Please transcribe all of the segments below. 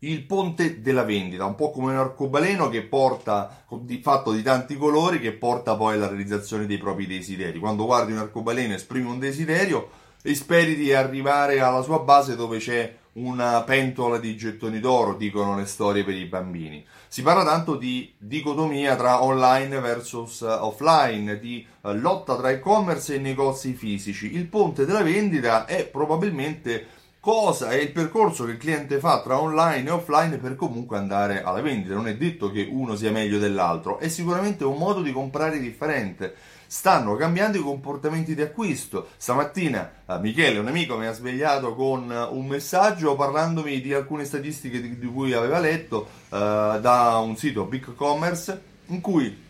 il ponte della vendita, un po' come un arcobaleno che porta, fatto di tanti colori, che porta poi alla realizzazione dei propri desideri. Quando guardi un arcobaleno esprimi un desiderio e speri di arrivare alla sua base dove c'è una pentola di gettoni d'oro, dicono le storie per i bambini. Si parla tanto di dicotomia tra online versus offline, di uh, lotta tra e-commerce e negozi fisici. Il ponte della vendita è probabilmente cosa è il percorso che il cliente fa tra online e offline per comunque andare alla vendita. Non è detto che uno sia meglio dell'altro, è sicuramente un modo di comprare differente. Stanno cambiando i comportamenti di acquisto. Stamattina eh, Michele, un amico, mi ha svegliato con un messaggio parlandomi di alcune statistiche di, di cui aveva letto eh, da un sito Big Commerce in cui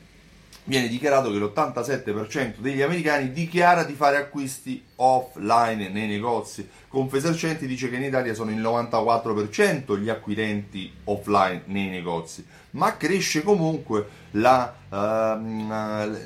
viene dichiarato che l'87% degli americani dichiara di fare acquisti offline nei negozi. Confesercenti dice che in Italia sono il 94% gli acquirenti offline nei negozi, ma cresce comunque la, uh,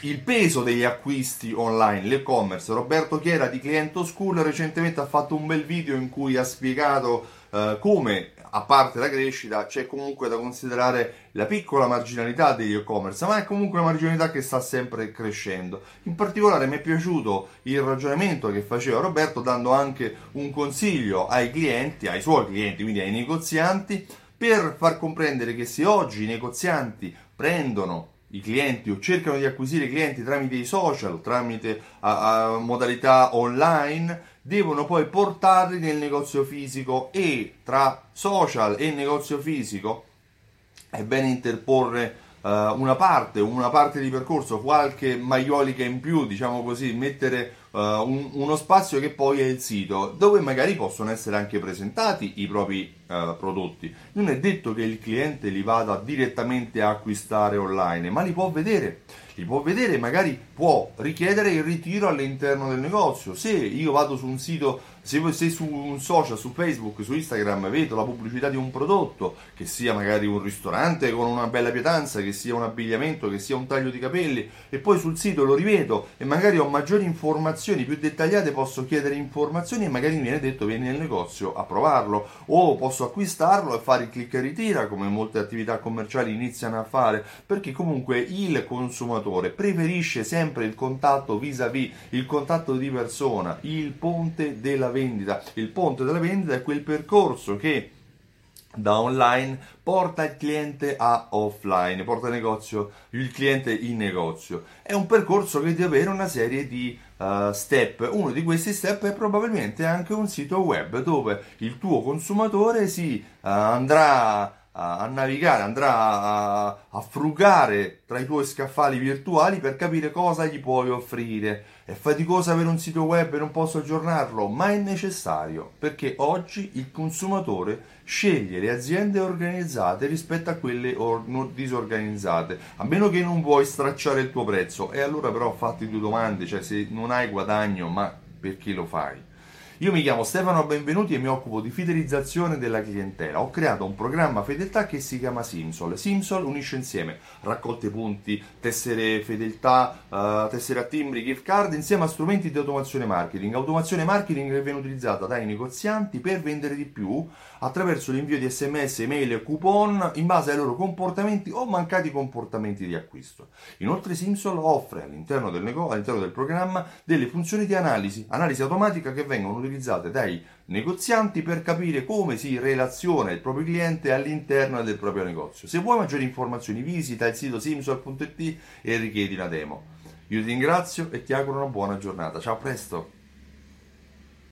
il peso degli acquisti online, l'e-commerce. Roberto Chiera di Cliento School recentemente ha fatto un bel video in cui ha spiegato uh, come a parte la crescita, c'è comunque da considerare la piccola marginalità degli e-commerce, ma è comunque una marginalità che sta sempre crescendo. In particolare mi è piaciuto il ragionamento che faceva Roberto dando anche un consiglio ai clienti, ai suoi clienti, quindi ai negozianti, per far comprendere che se oggi i negozianti prendono i clienti o cercano di acquisire clienti tramite i social, tramite a, a modalità online, devono poi portarli nel negozio fisico e tra social e negozio fisico è bene interporre uh, una parte, una parte di percorso, qualche maiolica in più, diciamo così, mettere uh, un, uno spazio che poi è il sito, dove magari possono essere anche presentati i propri uh, prodotti. Non è detto che il cliente li vada direttamente a acquistare online, ma li può vedere li può vedere, magari può richiedere il ritiro all'interno del negozio. Se io vado su un sito, se, se su un social, su Facebook, su Instagram vedo la pubblicità di un prodotto, che sia magari un ristorante con una bella pietanza, che sia un abbigliamento, che sia un taglio di capelli, e poi sul sito lo rivedo e magari ho maggiori informazioni più dettagliate, posso chiedere informazioni e magari mi viene detto vieni nel negozio a provarlo, o posso acquistarlo e fare il click e ritira, come molte attività commerciali iniziano a fare, perché comunque il consumatore preferisce sempre il contatto vis-à-vis, il contatto di persona, il ponte della vendita. Il ponte della vendita è quel percorso che da online porta il cliente a offline, porta il, negozio, il cliente in negozio. È un percorso che deve avere una serie di uh, step. Uno di questi step è probabilmente anche un sito web dove il tuo consumatore si uh, andrà a, navigare, andrà a, a, frugare tra i tuoi scaffali virtuali per capire cosa gli puoi offrire. È faticoso avere un sito web e non posso aggiornarlo, ma è necessario perché oggi il consumatore sceglie le aziende organizzate rispetto a quelle or- disorganizzate, a meno che non vuoi stracciare il tuo prezzo. E allora però fatti due domande, cioè se non hai guadagno, ma perché lo fai? Io mi chiamo Stefano Benvenuti e mi occupo di fidelizzazione della clientela. Ho creato un programma fedeltà che si chiama Simsol. Simsol unisce insieme raccolte punti, tessere fedeltà, uh, tessere a timbri, gift card insieme a strumenti di automazione marketing. Automazione marketing che viene utilizzata dai negozianti per vendere di più attraverso l'invio di sms, email e coupon in base ai loro comportamenti o mancati comportamenti di acquisto. Inoltre Simsol offre all'interno del, nego- all'interno del programma delle funzioni di analisi, analisi automatica che vengono utilizzate dai negozianti per capire come si relaziona il proprio cliente all'interno del proprio negozio. Se vuoi maggiori informazioni visita il sito simsol.it e richiedi una demo. Io ti ringrazio e ti auguro una buona giornata. Ciao, a presto!